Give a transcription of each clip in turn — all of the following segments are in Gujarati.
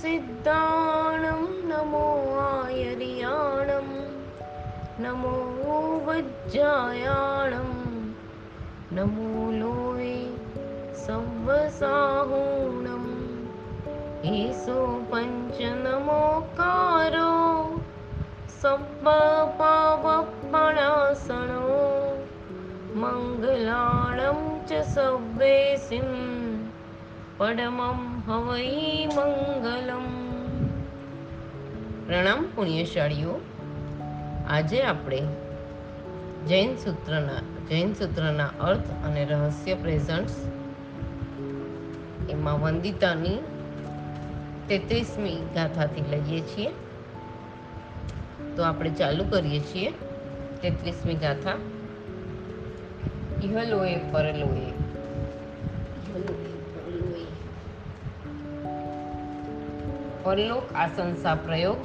सिद्धाणं नमो आयर्याणं नमो वज्रायाणं नमो लोये संवसाहूणम् एषो पञ्च नमोकारो सप्पपावप्पणासनो मङ्गलाणं च सव्ये सिं पडमम् હવૈ મંગલમ. પ્રણામ પુણ્યશાળીઓ, આજે આપણે જૈન સૂત્રના જૈન સૂત્રના અર્થ અને રહસ્ય પ્રેઝન્ટ્સ એમાં વંદિતાની તેત્રીસમી ગાથાથી લઈએ છીએ. તો આપણે ચાલુ કરીએ છીએ તેત્રીસમી ગાથા. ઇહલોએ પરલોએ પરલોક આસંસા પ્રયોગ,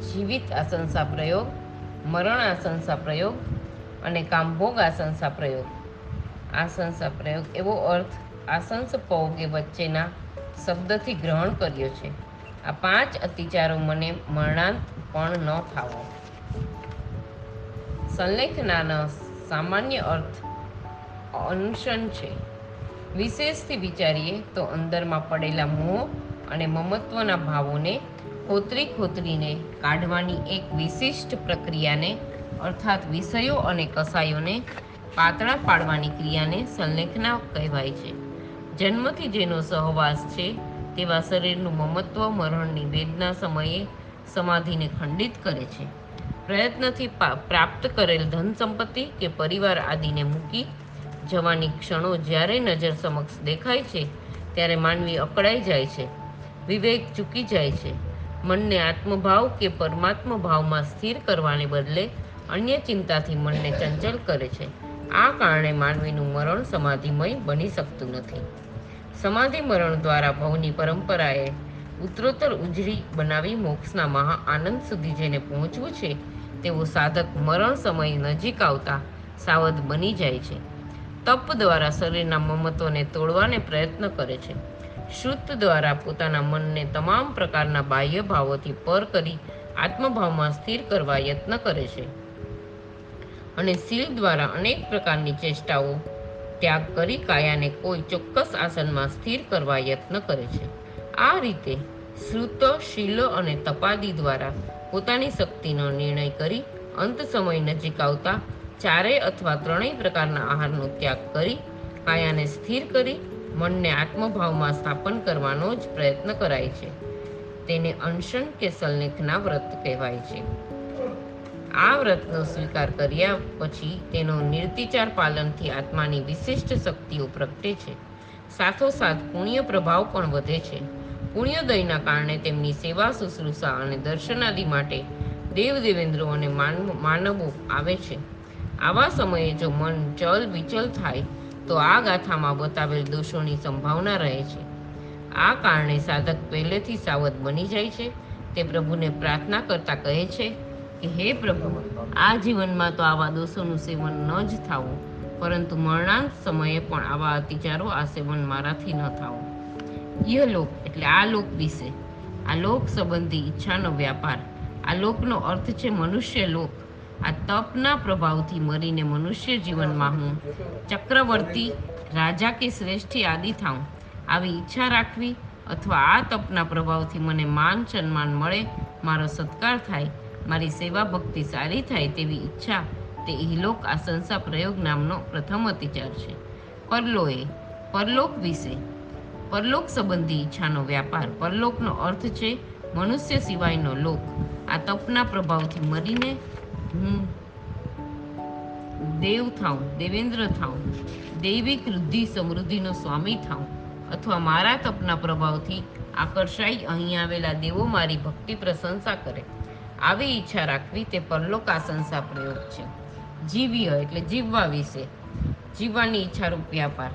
જીવિત આસંસા પ્રયોગ, મરણ આસંસા પ્રયોગ અને કામભોગ આસનસા પ્રયોગ. આસંસા પ્રયોગ એવો અર્થ આસંસ પૌગે વચ્ચેના શબ્દથી ગ્રહણ કર્યો છે. આ પાંચ અતિચારો મને મરણાંત પણ ન થાવો સંલેખનાનો સામાન્ય અર્થ અનશન છે. વિશેષથી વિચારીએ તો અંદરમાં પડેલા મોહ અને મમત્વના ભાવોને ખોતરી ખોતરીને કાઢવાની એક વિશિષ્ટ પ્રક્રિયાને, અર્થાત વિષયો અને કસાયોને પાતળા પાડવાની ક્રિયાને સંલેખના કહેવાય છે. જન્મથી જેનો સહવાસ છે, તેવા શરીરનું મમત્વ મરણની વેદના સમયે સમાધિને ખંડિત કરે છે. પ્રયત્નથી પ્રાપ્ત કરેલ ધન સંપત્તિ કે પરિવાર આદિને મૂકી જવાની ક્ષણો જ્યારે નજર સમક્ષ દેખાય છે, ત્યારે માનવી અકળાઈ જાય છે. વિવેક ચૂકી જાય છે. મનને આત્મભાવ કે પરમાત્મ ભાવમાં સ્થિર કરવાને બદલે અન્ય ચિંતાથી મનને ચંચલ કરે છે. આ કારણે માનવીનું મરણ સમાધિમય બની શકતું નથી. સમાધિ મરણ દ્વારા ભવની પરંપરાએ ઉત્તરોત્તર ઉજળી બનાવી મોક્ષના મહા આનંદ સુધી જેને પહોંચવું છે, તેવો સાધક મરણ સમય નજીક આવતા સાવધ બની જાય છે. તપ દ્વારા શરીરના મમત્વને તોડવાને પ્રયત્ન કરે છે. શુદ્ધ દ્વારા પોતાના મનને તમામ પ્રકારના બાહ્ય ભાવોથી પર કરી આત્મભાવમાં સ્થિર કરવા યત્ન કરે છે. અને શીલ દ્વારા અનેક પ્રકારની ચેષ્ટાઓ ત્યાગ કરી કાયાને કોઈ ચોક્કસ આસનમાં સ્થિર કરવા યત્ન કરે છે. આ રીતે શ્રુત, શીલો અને તપાદી દ્વારા પોતાની શક્તિનો નિર્ણય કરી અંત સમય નજીક આવતા ચારેય અથવા ત્રણેય પ્રકારના આહારનો ત્યાગ કરી કાયાને સ્થિર કરી મનને આત્મભાવમાં સ્થાપન કરવાનો જ પ્રયત્ન કરાય છે. તેને અનશન કે સલનેખના વ્રત કહેવાય છે. આ વ્રતનો સ્વીકાર કર્યા પછી તેનો નિર્તિચાર પાલનથી આત્માની વિશિષ્ટ શક્તિઓ પ્રગટે છે. સાથોસાથ પુણ્ય પ્રભાવ પણ વધે છે. પુણ્યોદયના કારણે તેમની સેવા શુશ્રૂષા અને દર્શનાદિ માટે દેવ દેવેન્દ્રો અને માનવો આવે છે. આવા સમયે જો મન ચલ વિચલ થાય તો આ ગાથામાં બતાવેલ દોષોની સંભાવના રહે છે. આ કારણે સાધક પહેલેથી સાવધ બની જાય છે. તે પ્રભુને પ્રાર્થના કરતા કહે છે કે, હે પ્રભુ, આ જીવનમાં તો આવા દોષોનું સેવન ન જ થવું, પરંતુ મરણાંત સમયે પણ આવા અતિચારો આ સેવન મારાથી ન થવું. ઇહલોક એટલે આ લોક વિશે. આ લોક સંબંધી ઈચ્છાનો વ્યાપાર. આ લોકનો અર્થ છે મનુષ્ય લોક. આ તપના પ્રભાવથી મરીને મનુષ્ય જીવનમાં હું ચક્રવર્તી, રાજા કે શ્રેષ્ઠી આદિ થાઉં. આવી ઈચ્છા રાખવી અથવા આ તપના પ્રભાવથી મને માન સન્માન મળે, મારો સત્કાર થાય, મારી સેવા ભક્તિ સારી થાય તેવી ઈચ્છા તે ઇહલોક આશંસા પ્રયોગ નામનો પ્રથમ અતિચાર છે. પરલોએ પરલોક વિશે પરલોક સંબંધી ઈચ્છાનો વ્યાપાર, પરલોકનો અર્થ છે મનુષ્ય સિવાયનો લોક. આ તપના પ્રભાવથી મરીને હું દેવ થાઉં, દેવેન્દ્ર થાઉં, દૈવિક વૃદ્ધિ સમૃદ્ધિનો સ્વામી થાઉં, અથવા મારા તપના પ્રભાવથી આકર્ષાઈ અહીં આવેલા દેવો મારી ભક્તિ પ્રશંસા કરે. આવી ઈચ્છા રાખવી તે પરલોક આશંસા પ્રયોગ છે. જીવ્ય એટલે જીવવા વિશે. જીવવાની ઈચ્છા રૂપિયા પાર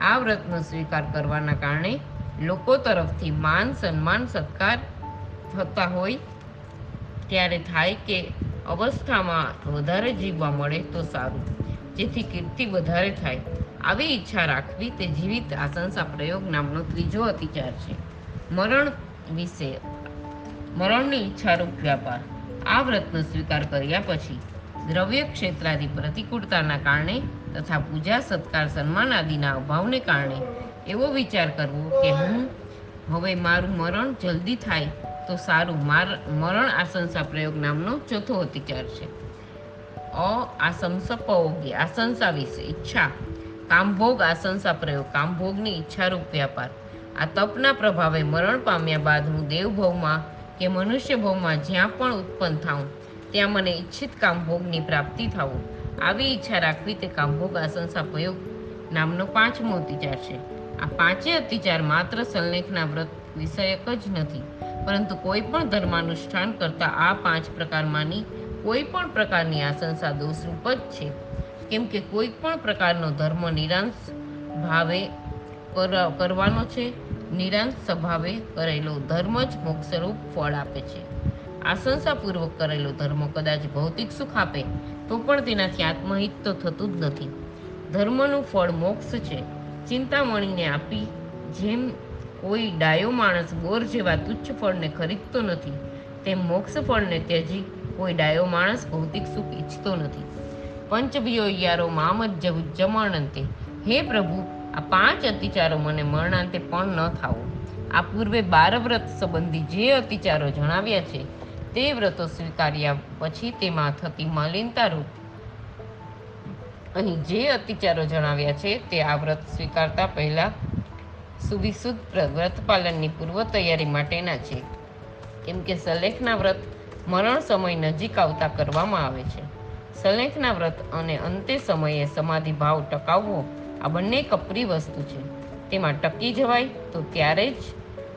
આ વ્રતનો સ્વીકાર કરવાના કારણે લોકો તરફથી માન, સન્માન, સત્કાર થતા હોય ત્યારે થાય કે અવસ્થામાં વધારે જીવવા મળે તો સારું. જેથી કીર્તિ વધારે થાય. આવી ઈચ્છા રાખવી તે જીવિત આશંસા પ્રયોગ નામનો ત્રીજો અતિચાર છે. મરણ વિશે, મરણની ઈચ્છારૂપ વ્યાપાર. આ વ્રતનો સ્વીકાર કર્યા પછી દ્રવ્ય ક્ષેત્રાદી પ્રતિકૂળતાના કારણે તથા પૂજા, સત્કાર, સન્માન આદિના અભાવને કારણે એવો વિચાર કરવો કે હું, હવે મારું મરણ જલ્દી થાય તો સારું. માર, મરણ આશંસા પ્રયોગ નામનો ચોથો અતિચાર છે. અ આશંસપયોગી આશંસા વિશે, ઈચ્છા. કામભોગ આશંસા પ્રયોગ, કામભોગની ઈચ્છારૂપ વ્યાપાર. આ તપના પ્રભાવે મરણ પામ્યા બાદ હું દેવભવમાં કે મનુષ્ય ભવમાં જ્યાં પણ ઉત્પન્ન થાઉં, ત્યાં મને ઈચ્છિત કામભોગની પ્રાપ્તિ થવું આવી ઈચ્છા રાખવી તે કામભોગ આશંસા પ્રયોગ નામનો પાંચમો અતિચાર છે. આ પાંચે અતિચાર માત્ર સંલેખના વ્રત વિષયક જ નથી. પરંતુ કોઈ પણ ધર્માનુષ્ઠાન કરતા આ પાંચ પ્રકારમાંની કોઈ પણ પ્રકારની આશંસા દોષરૂપ જ છે. કેમ કે કોઈ પણ પ્રકારનો ધર્મ નિરાંશ ભાવે કર- કરવાનો છે, નિરાંશ સ્વભાવે કરેલો ધર્મ જ મોક્ષરૂપ ફળ આપે છે. આશંસાપૂર્વક કરેલો ધર્મ કદાચ ભૌતિક સુખ આપે, તો પણ તેનાથી આત્મહિત તો થતું જ નથી. ધર્મનું ફળ મોક્ષ છે. ચિંતામણીને આપી જેમ કોઈ ડાયો માણસ બોર જેવા તુચ્છ ફળને ખરીદતો નથી. તેમ મોક્ષ ફળને ત્યજી કોઈ ડાયો માણસ ભૌતિક સુખ ઈચ્છતો નથી. પંચભિયો યારો મામદ જમણંતે, હે પ્રભુ, આ પાંચ અતિચારો મને મરણાંતે પણ ન થાવો આ પૂર્વે બાર વ્રત સંબંધી જે અતિચારો જણાવ્યા છે, તે વ્રતો સ્વીકાર્યા પછી તેમાં થતી મલિનતા રૂપ. અહીં જે અતિચારો જણાવ્યા છે, તે આ વ્રત સ્વીકારતા પહેલા સુવિશુદ્ધ પ્ર- વ્રત પાલનની પૂર્વ તૈયારી માટેના છે. કેમ કે સલેખના વ્રત મરણ સમય નજીક આવતા કરવામાં આવે છે. સલેખના વ્રત અને અંતે સમયે સમાધિ ભાવ ટકાવવો આ બંને કપરી વસ્તુ છે. તેમાં ટકી જવાય તો ત્યારે જ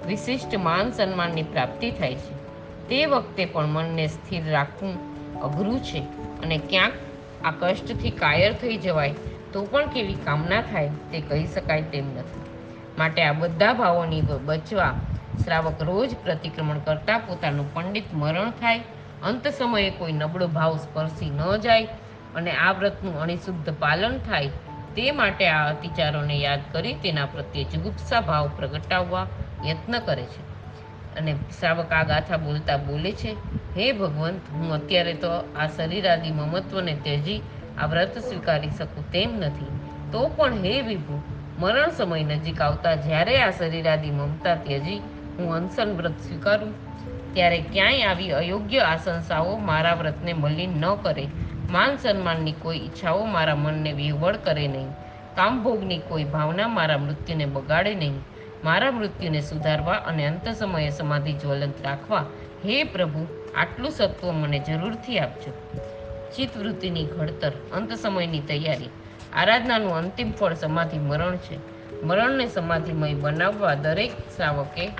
વિશિષ્ટ માન સન્માનની પ્રાપ્તિ થાય છે. તે વખતે પણ મનને સ્થિર રાખવું અઘરું છે અને ક્યાંક આ કષ્ટથી કાયર થઈ જવાય તો પણ કેવી કામના થાય તે કહી શકાય તેમ નથી. માટે આ બધા ભાવોની બચવા શ્રાવક રોજ પ્રતિક્રમણ કરતા પોતાનું પંડિત મરણ થાય. અંત સમયે કોઈ નબળો ભાવ સ્પર્શી ન જાય અને આ વ્રતનું અણિશુદ્ધ પાલન થાય. તે માટે આ અતિચારોને યાદ કરી તેના પ્રત્યે જુગુપ્સા ભાવ પ્રગટાવવા યત્ન કરે છે. અને શ્રાવક આ ગાથા બોલતા બોલે છે, હે ભગવંત, હું અત્યારે તો આ શરીરાદી મમત્વને ત્યજી આ વ્રત સ્વીકારી શકું તેમ નથી. તો પણ હે વિભુ મરણ સમય નજીક આવતા જ્યારે આ શરીરાદી મમતા ત્યજી, હું અનશન વ્રત સ્વીકારું, ત્યારે ક્યાંય આવી અયોગ્ય આશંસાઓ મારા વ્રતને મલિન ન કરે. માન સન્માનની કોઈ ઈચ્છાઓ મારા મનને વિહવળ કરે નહીં. કામભોગની કોઈ ભાવના મારા મૃત્યુને બગાડે નહીં. મારા મૃત્યુને સુધારવા અને અંત સમયે સમાધિ જ્વલંત રાખવા, હે પ્રભુ, આટલું સત્વ મને જરૂરથી આપજો. ચિત્તવૃત્તિની ઘડતર, અંત સમયની તૈયારી. આરાધનાનું અંતિમ ફળ સમાધિ મરણ છે. મરણને સમાધિમય બનાવવા દરેક શ્રાવકે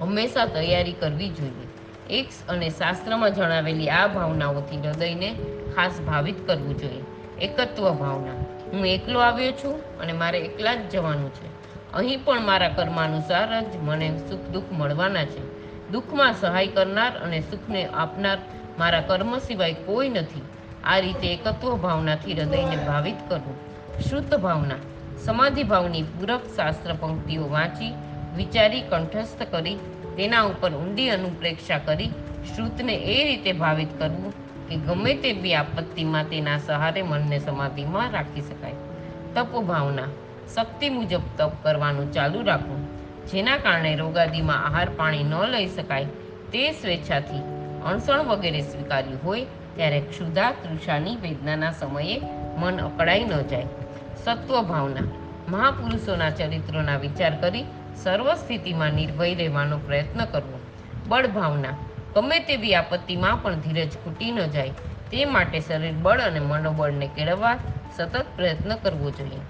હંમેશા તૈયારી કરવી જોઈએ. એક અને શાસ્ત્રમાં જણાવેલી આ ભાવનાઓથી હૃદયને ખાસ ભાવિત કરવું જોઈએ. એકત્વ ભાવના. હું એકલો આવ્યો છું અને મારે એકલા જ જવાનું છે. અહીં પણ મારા કર્માનુસાર જ મને સુખ દુઃખ મળવાના છે. દુઃખમાં સહાય કરનાર અને સુખને આપનાર મારા કર્મ સિવાય કોઈ નથી. આ રીતે એકત્વ ભાવનાથી હૃદયને ભાવિત કરવું. શુદ્ધ ભાવના, સમાધિ ભાવની પૂરક શાસ્ત્ર પંક્તિઓ વાંચી, વિચારી, કંઠસ્થ કરી, તેના ઉપર ઊંડી અનુપ્રેક્ષા કરી, શ્રુતને એ રીતે ભાવિત કરવું કે ગમે તે બી આપત્તિમાં તેના સહારે મનને સમાધિમાં રાખી શકાય. તપ ભાવના, શક્તિ મુજબ તપ કરવાનું ચાલુ રાખવું, જેના કારણે રોગાદીમાં આહાર પાણી ન લઈ શકાય, તે સ્વેચ્છાથી અણસણ વગેરે સ્વીકાર્યું હોય ત્યારે ક્ષુધા, તૃષાની વેદનાના સમયે મન અકળાઈ ન જાય. સત્વ ભાવના મહાપુરુષોના ચરિત્રોના વિચાર કરી સર્વ સ્થિતિમાં નિર્ભય રહેવાનો પ્રયત્ન કરવો. બળ ભાવના ગમે તેવી આપત્તિમાં પણ ધીરજ ખૂટી ન જાય. તે માટે શરીર બળ અને મનોબળને કેળવવા સતત પ્રયત્ન કરવો જોઈએ.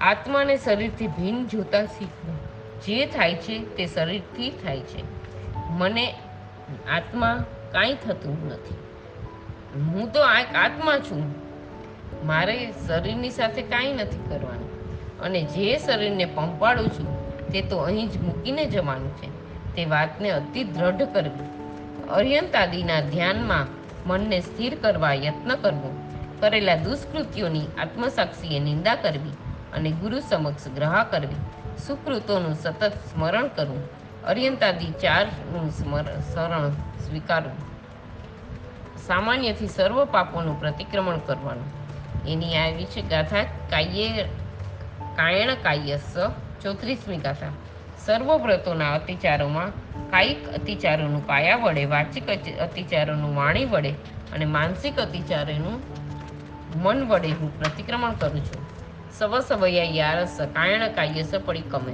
આત્માને શરીરથી ભિન્ન જોતા શીખવું. જે થાય છે તે શરીરથી થાય છે. મને આત્મા કાંઈ થતું નથી. હું તો આ આત્મા છું. મારે શરીરની સાથે કાંઈ નથી કરવાનું. અને જે શરીરને પંપાડું છું, તે તો અહીં જ મૂકીને જવાનું છે. તે વાતને અતિ દ્રઢ કરવી. અર્યંતાદિના ધ્યાનમાં મનને સ્થિર કરવા યત્ન કરવો. કરેલા દુષ્કૃત્યોની આત્મસાક્ષીએ નિંદા કરવી અને ગુરુ સમક્ષ ગ્રહા કરવી. સુકૃતોનું સતત સ્મરણ કરવું. અર્યંતાદી ચારનું સ્મરણ શરણ સ્વીકારવું સામાન્યથી સર્વ પાપોનું પ્રતિક્રમણ કરવાનું. એની આવી છે ગાથા, કાયે, કાયણ કાયસ ચોત્રીસમી ગાથા. સર્વ વ્રતોના અતિચારોમાં કાયિક અતિચારોનું કાયા વડે, વાચિક અતિચારોનું વાણી વડે અને માનસિક અતિચારોનું મન વડે હું પ્રતિક્રમણ કરું છું. સવ સવૈયા યારસ કાયણ કાયસ પરિકમે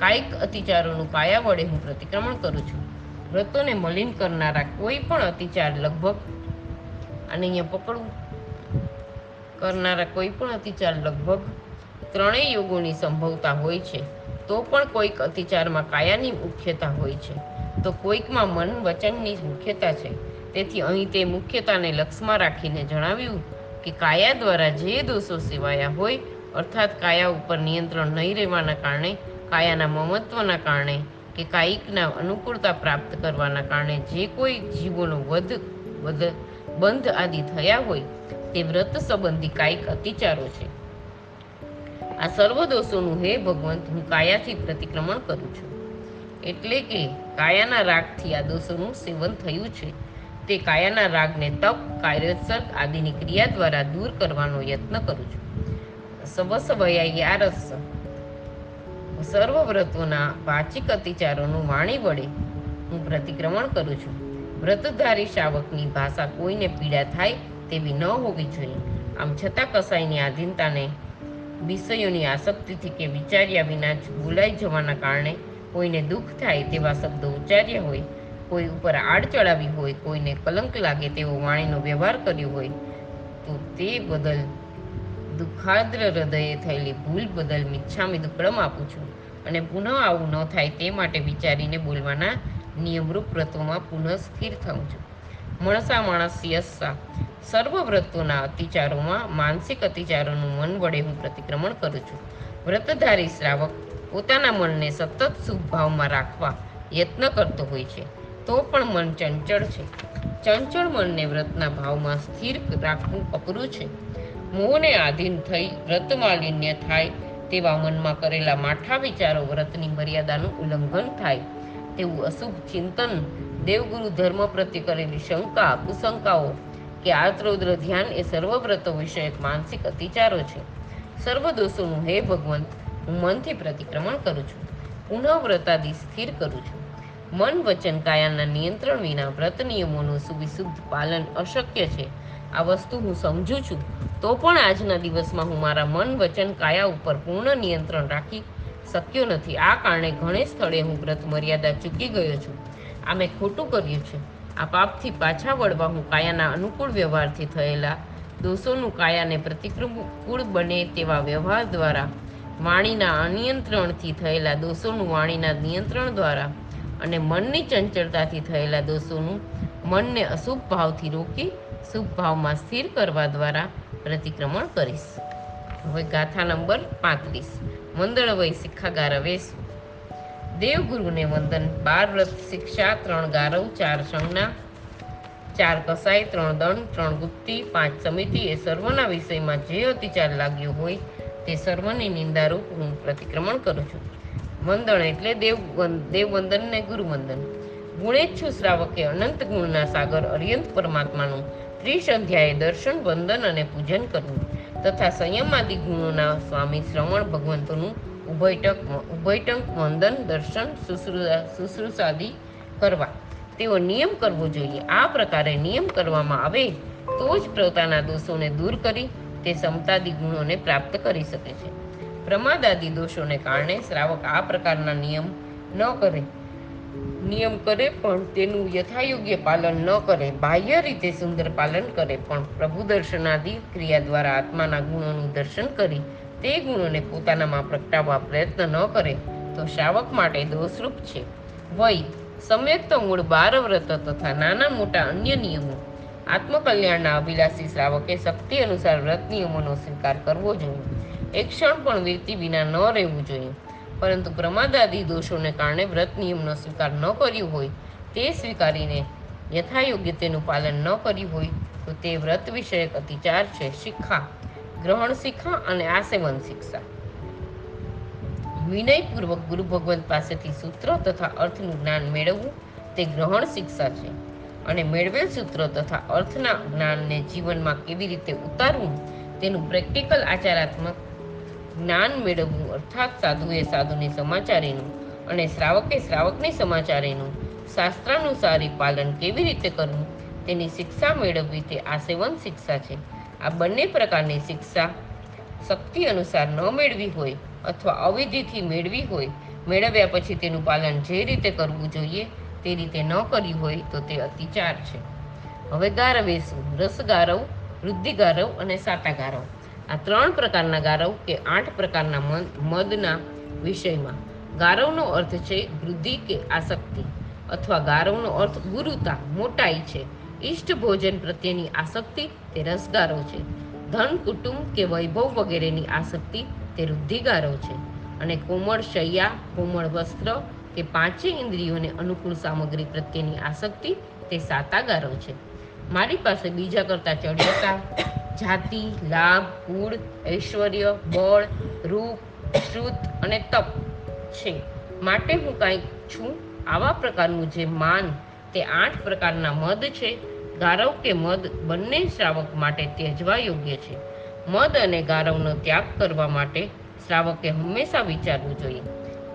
કાયિક અતિચારોનું કાયા વડે હું પ્રતિક્રમણ કરું છું. વ્રતોને મલિન કરનારા કોઈ પણ અતિચાર લગભગ અને અહીંયા પકડવું કરનારા કોઈ પણ અતિચાર લગભગ ત્રણેય યોગોની સંભવતા હોય છે. તો પણ કોઈક અતિચારમાં કાયાની મુખ્યતા હોય છે. તો કોઈકમાં મન વચનની મુખ્યતા છે. તેથી અહીં તે મુખ્યતાને લક્ષમાં રાખીને જણાવ્યું કે કાયા દ્વારા જે દોષો સેવાયા હોય, અર્થાત કાયા ઉપર નિયંત્રણ નહીં રહેવાના કારણે કાયાના મમત્વના કારણે કે કાયિકના અનુકૂળતા પ્રાપ્ત કરવાના કારણે જે કોઈ જીવોનો વધ વધ, બંધ આદિ થયા હોય તે વ્રત સંબંધી કાયિક અતિચારો છે. આ સર્વ દોષોનું હે ભગવંત, હું કાયાથી પ્રતિક્રમણ કરું છું. એટલે કે કાયાના રાગથી આ દોષોનું સેવન થયું છે. તે કાયાના રાગને તપ કાર્યોત્સર્ગ આદિની ક્રિયા દ્વારા દૂર કરવાનો યત્ન કરું છું. સવસવયા યારસ સર્વ વ્રતોના વાચિક અતિચારોનું વાણી વડે હું પ્રતિક્રમણ કરું છું. વ્રતધારી શાવકની ભાષા કોઈને પીડા થાય તેવી ન હોવી જોઈએ. આમ છતાં કસાઈની આધીનતાને, વિષયોની આસક્તિથી કે વિચાર્યા વિના જ ભૂલાઈ જવાના કારણે કોઈને દુઃખ થાય તેવા શબ્દો ઉચ્ચાર્યા હોય, કોઈ ઉપર આડ ચડાવી હોય, કોઈને કલંક લાગે તેવો વાણીનો વ્યવહાર કર્યો હોય, તો તે બદલ દુઃખાદ્ર હૃદયે થયેલી ભૂલ બદલ મિચ્છામી દુક્કડમ આપું છું અને પુનઃ આવું ન થાય તે માટે વિચારીને બોલવાના નિયમરૂપ વ્રતોમાં પુનઃ સ્થિર થઉં છું. મણસા માણસ યસ્સા. સર્વ વ્રતોના અતિચારોમાં માનસિક અતિચારોનું મન વડે હું પ્રતિક્રમણ કરું છું. વ્રતધારી શ્રાવક પોતાના મનને સતત શુભ ભાવમાં રાખવા યત્ન કરતો હોય છે, તો પણ મન ચંચળ છે. ચંચળ મનને વ્રતના ભાવમાં સ્થિર રાખવું અઘરું છે. મોહને આધીન થઈ વ્રત માલિન્ય થાય તેવા મનમાં કરેલા માઠા વિચારો વ્રતની મર્યાદાનું ઉલ્લંઘન થાય. તેવું અશુભ ચિંતન દેવગુરુ ધર્મ પ્રત્યે કરેલી શંકા, કુશંકાઓ કે આત્રૌદ્ર ધ્યાન એ સર્વ વ્રતો વિષયક માનસિક અતિચારો છે. સર્વ દોષોનું હે ભગવંત, હું મનથી પ્રતિક્રમણ કરું છું. પુનઃવ્રતાદિ સ્થિર કરું છું. મન વચન કાયાના નિયંત્રણ વિના વ્રત નિયમોનું સુવિશુદ્ધ પાલન અશક્ય છે. આ વસ્તુ હું સમજું છું. તો પણ આજના દિવસમાં હું મારા મન વચન કાયા ઉપર પૂર્ણ નિયંત્રણ રાખી શક્યો નથી. આ કારણે ઘણે સ્થળે હું વ્રત મર્યાદા ચૂકી ગયો છું. આ મેં ખોટું કર્યું છે. આ પાપથી પાછા વળવા હું કાયાના અનુકૂળ વ્યવહારથી થયેલા દોષોનું કાયાને પ્રતિકૂળ બને તેવા વ્યવહાર દ્વારા, વાણીના અનિયંત્રણથી થયેલા દોષોનું વાણીના નિયંત્રણ દ્વારા અને મનની ચંચળતાથી થયેલા દોષોનું મનને અશુભ ભાવથી રોકી શુભ ભાવમાં સ્થિર કરવા દ્વારા પ્રતિક્રમણ કરીશ. હવે ગાથા નંબર પાંત્રીસ. મંદળ વય શિખા વેસુ દેવગુરુને વંદન. બાર વ્રત શિક્ષા, ત્રણ ગારવ, ચાર સંજ્ઞા, ચાર કસાઈ, ત્રણ દંડ, ત્રણ ગુપ્તી, પાંચ સમિતિ એ સર્વના વિષયમાં જે અતિચાર લાગ્યો હોય તે સર્વની નિંદારૂપ હું પ્રતિક્રમણ કરું છું. વંદન એટલે દેવ દેવવંદન ને ગુરુવંદન. ગુણેચ્છુ શ્રાવકે અનંત ગુણના સાગર અર્યંત પરમાત્માનું ત્રીસ અધ્યાયે દર્શન, વંદન અને પૂજન કરવું તથા સંયમાદિ ગુણોના સ્વામી શ્રવણ ભગવંતોનું ઉભયટક ઉભયટંક વંદન, દર્શન, શુશ્રુષા, શુશ્રુષાદિ કરવા. તેવો નિયમ કરવો જોઈએ. આ પ્રકારે નિયમ કરવામાં આવે તો જ પોતાના દોષોને દૂર કરી તે સમતાદી ગુણોને પ્રાપ્ત કરી શકે છે. પ્રમાદાદી દોષોને કારણે શ્રાવક આ પ્રકારના નિયમ ન કરે. નિયમ કરે પણ તેનું યથાયોગ્ય પાલન ન કરે, બાહ્ય રીતે સુંદર પાલન કરે પણ પ્રભુ દર્શનાદિ ક્રિયા દ્વારા આત્માના ગુણોનું દર્શન કરી તે ગુણોને પોતાનામાં પ્રગટાવવા પ્રયત્ન ન કરે, તો શ્રાવક માટે દોષરૂપ છે. વય સમ્યક્ત મૂળ બાર વ્રત તથા નાના મોટા અન્ય નિયમો. આત્મકલ્યાણના અભિલાષી શ્રાવકે શક્તિ અનુસાર વ્રત નિયમોનો સ્વીકાર કરવો જોઈએ. એક ક્ષણ પણ વીરતી વિના ન રહેવું જોઈએ. પરંતુ પ્રમાદાદી દોષોને કારણે વ્રત નિયમનો સ્વીકાર ન કર્યો હોય, તે સ્વીકારીને યથાયોગ્ય તેનું પાલન ન કર્યું હોય, તો તે વ્રત વિષયક અતિચાર છે શિક્ષા, ગ્રહણ શિક્ષા અને આસેવન શિક્ષા. વિનયપૂર્વક ગુરુ ભગવંત પાસેથી સૂત્રો તથા અર્થનું જ્ઞાન મેળવવું તે ગ્રહણ શિક્ષા છે અને મેળવેલ સૂત્રો તથા અર્થના જ્ઞાનને જીવનમાં કેવી રીતે ઉતારવું તેનું પ્રેક્ટિકલ આચારાત્મક જ્ઞાન મેળવવું, અર્થાત સાધુએ સાધુની સમાચારીનું અને શ્રાવકે શ્રાવકની સમાચારીનું શાસ્ત્રાનુસારી પાલન કેવી રીતે કરવું, તેની શિક્ષા મેળવવી તે આસેવન શિક્ષા છે. આ બંને પ્રકારની શિક્ષા શક્તિ અનુસાર ન મેળવી હોય અથવા અવિધિથી મેળવી હોય, મેળવ્યા પછી તેનું પાલન જે રીતે કરવું જોઈએ તે રીતે ન કર્યું હોય તો તે અતિચાર છે. હવે ગારવેશું રસ ગારવ વૃદ્ધિ ગારવ અને સાટા ગારવ આ ત્રણ પ્રકારના ગારવ કે આઠ પ્રકારના મદના વિષયમાં. ગારવનો અર્થ છે વૃદ્ધિ કે આસક્તિ અથવા ગારવનો અર્થ ગુરુતા, મોટાઈ છે. ઈષ્ટ ભોજન પ્રત્યેની આસક્તિ તે રસગારો છે. ધન, કુટુંબ કે વૈભવ વગેરેની આસક્તિ તે વૃદ્ધિગારવ છે. અને કોમળ શૈયા, કોમળ વસ્ત્ર કે પાંચેય ઇન્દ્રિયોને અનુકૂળ સામગ્રી પ્રત્યેની આસક્તિ તે સાતાગારો છે. મારી પાસે બીજા કરતાં ચડિયાતા, જાતિ, લાભ, કુળ, ઐશ્વર્ય, બળ, રૂપ, શ્રુત અને તપ છે. માટે હું કાંઈક છું. આવા પ્રકારનું જે માન તે આઠ પ્રકારના મદ છે. ગારવ કે મદ બંને શ્રાવક માટે ત્યજવા યોગ્ય છે. મદ અને ગારવનો ત્યાગ કરવા માટે શ્રાવકે હંમેશા વિચારવું જોઈએ.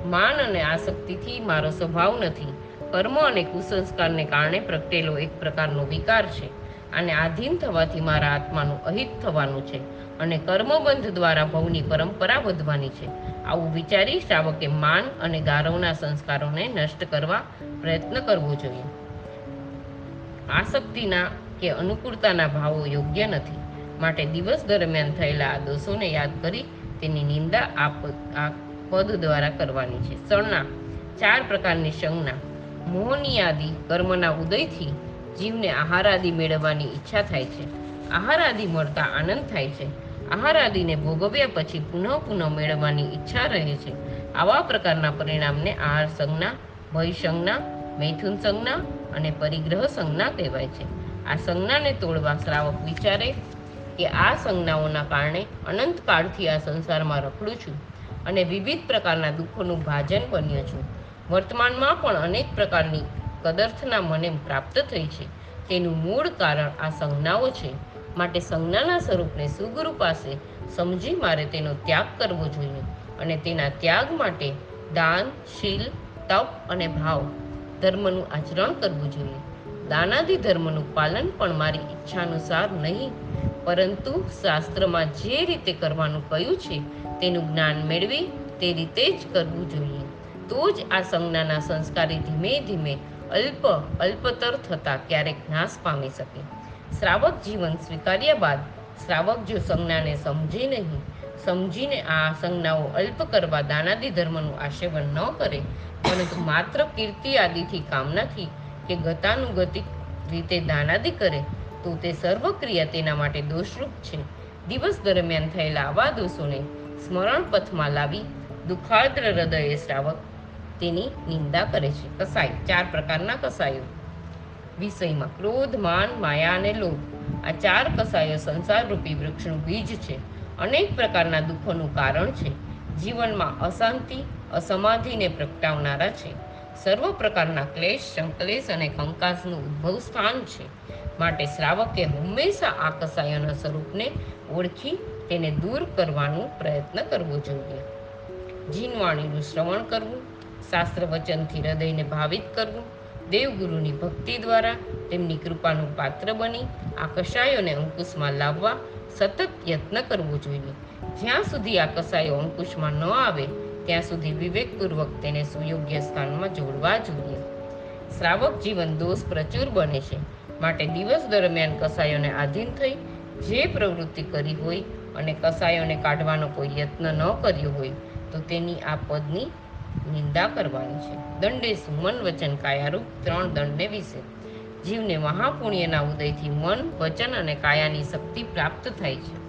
માન અને આસક્તિથી મારો સ્વભાવ નથી. કર્મ અને કુસંસ્કારને કારણે પ્રગટેલો એક પ્રકારનો વિકાર છે. અને આધીન થવાથી મારા આત્માનું અહિત થવાનું છે અને કર્મબંધ દ્વારા ભવની પરંપરા વધવાની છે. આવું વિચારી શ્રાવકે માન અને ગારવના સંસ્કારોને નષ્ટ કરવા પ્રયત્ન કરવો જોઈએ. આસક્તિના કે અનુકૂળતાના ભાવો યોગ્ય નથી. માટે દિવસ દરમિયાન થયેલા આ દોષોને યાદ કરી તેની નિંદા આ પદ દ્વારા કરવાની છે. સળના ચાર પ્રકારની સંજ્ઞા મોહની આદિ કર્મના ઉદયથી જીવને આહાર આદિ મેળવવાની ઈચ્છા થાય છે. આહાર આદિ મળતા આનંદ થાય છે. આહાર આદિને ભોગવ્યા પછી પુનઃ પુનઃ મેળવવાની ઈચ્છા રહે છે. આવા પ્રકારના પરિણામને આહાર સંજ્ઞા, ભય સંજ્ઞા, મૈથુન સંજ્ઞા અને પરિગ્રહ સંજ્ઞા કહેવાય છે. આ સંજ્ઞાને તોડવા શ્રાવક વિચારે કે આ સંજ્ઞાઓના કારણે અનંત કાળથી આ સંસારમાં રખડું છું અને વિવિધ પ્રકારના દુઃખોનું ભાજન બન્યો છું. વર્તમાનમાં પણ અનેક પ્રકારની કદર્થના મને પ્રાપ્ત થઈ છે. તેનું મૂળ કારણ આ સંજ્ઞાઓ છે. માટે સંજ્ઞાના સ્વરૂપને સુગુરુ પાસે સમજી મારે તેનો ત્યાગ કરવો જોઈએ અને તેના ત્યાગ માટે દાન, શીલ, તપ અને ભાવ ધર્મનું આચરણ કરવું જોઈએ. દાનાદિ ધર્મનું પાલન પણ મારી ઈચ્છાનુસાર નહીં, પરંતુ શાસ્ત્રમાં જે રીતે કરવાનું કહ્યું છે તેનું જ્ઞાન મેળવી તે રીતે જ કરવું જોઈએ. તો જ આ સંજ્ઞાના સંસ્કારી ધીમે ધીમે અલ્પ, અલ્પતર થતા ક્યારેક નાશ પામી શકે. શ્રાવક જીવન સ્વીકાર્યા બાદ શ્રાવક જો સંજ્ઞાને સમજે નહીં, સમજીને આ સંજ્ઞાઓ અલ્પ કરવા દાનાદી ધર્મનું આશેવન ન કરે, પરંતુ માત્ર કીર્તિ આદિથી કામનાથી કે ગતાનુગતિક રીતે દાનાદી કરે, તો તે સર્વક્રિયા તેના માટે દોષરૂપ છે. દિવસ દરમિયાન થયેલા આવા દોષોને સ્મરણ પથમાં લાવી દુઃખાદ્ર હૃદયે શ્રાવક તેની નિંદા કરે છે. કસાય. ચાર પ્રકારના કસાયો. વિષયમાં ક્રોધ, માન, માયા અને લોભ. આ ચાર કસાયો સંસારરૂપી વૃક્ષનું બીજ છે. અનેક પ્રકારના દુઃખોનું કારણ છે. જીવનમાં અશાંતિ અસમાધિને પ્રગટાવનારા છે. સર્વ પ્રકારના ક્લેશ, સંકલેશ અને કંકાસનું ઉદ્ભવ સ્થાન છે. માટે શ્રાવકે હંમેશા આ કસાયોના સ્વરૂપને ઓળખી તેને દૂર કરવાનો પ્રયત્ન કરવો જોઈએ. જીનવાણીનું શ્રવણ કરવું શાસ્ત્ર વચનથી હૃદયને ભાવિત કરવું, દેવગુરુની ભક્તિ દ્વારા તેમની કૃપાનું પાત્ર બની, આ કષાયોને અંકુશમાં લાવવા સતત યત્ન કરવો જોઈએ. જ્યાં સુધી આ કસાયો અંકુશમાં ન આવે, ત્યાં સુધી વિવેકપૂર્વક તેને સુયોગ્ય સ્થાનમાં જોડવા જોઈએ. શ્રાવક જીવન દોષ પ્રચુર બને છે. માટે દિવસ દરમિયાન કસાયોને આધીન થઈ, જે પ્રવૃત્તિ કરી હોય અને કસાયોને કાઢવાનો કોઈ યત્ન ન કર્યો હોય, તો તેની આ પદની નિંદા કરવાની છે. દંડે મન વચન કાયારૂપ ત્રણ દંડને વિશે. જીવને મહાપુણ્યના ઉદયથી મન, વચન અને કાયાની શક્તિ પ્રાપ્ત થાય છે.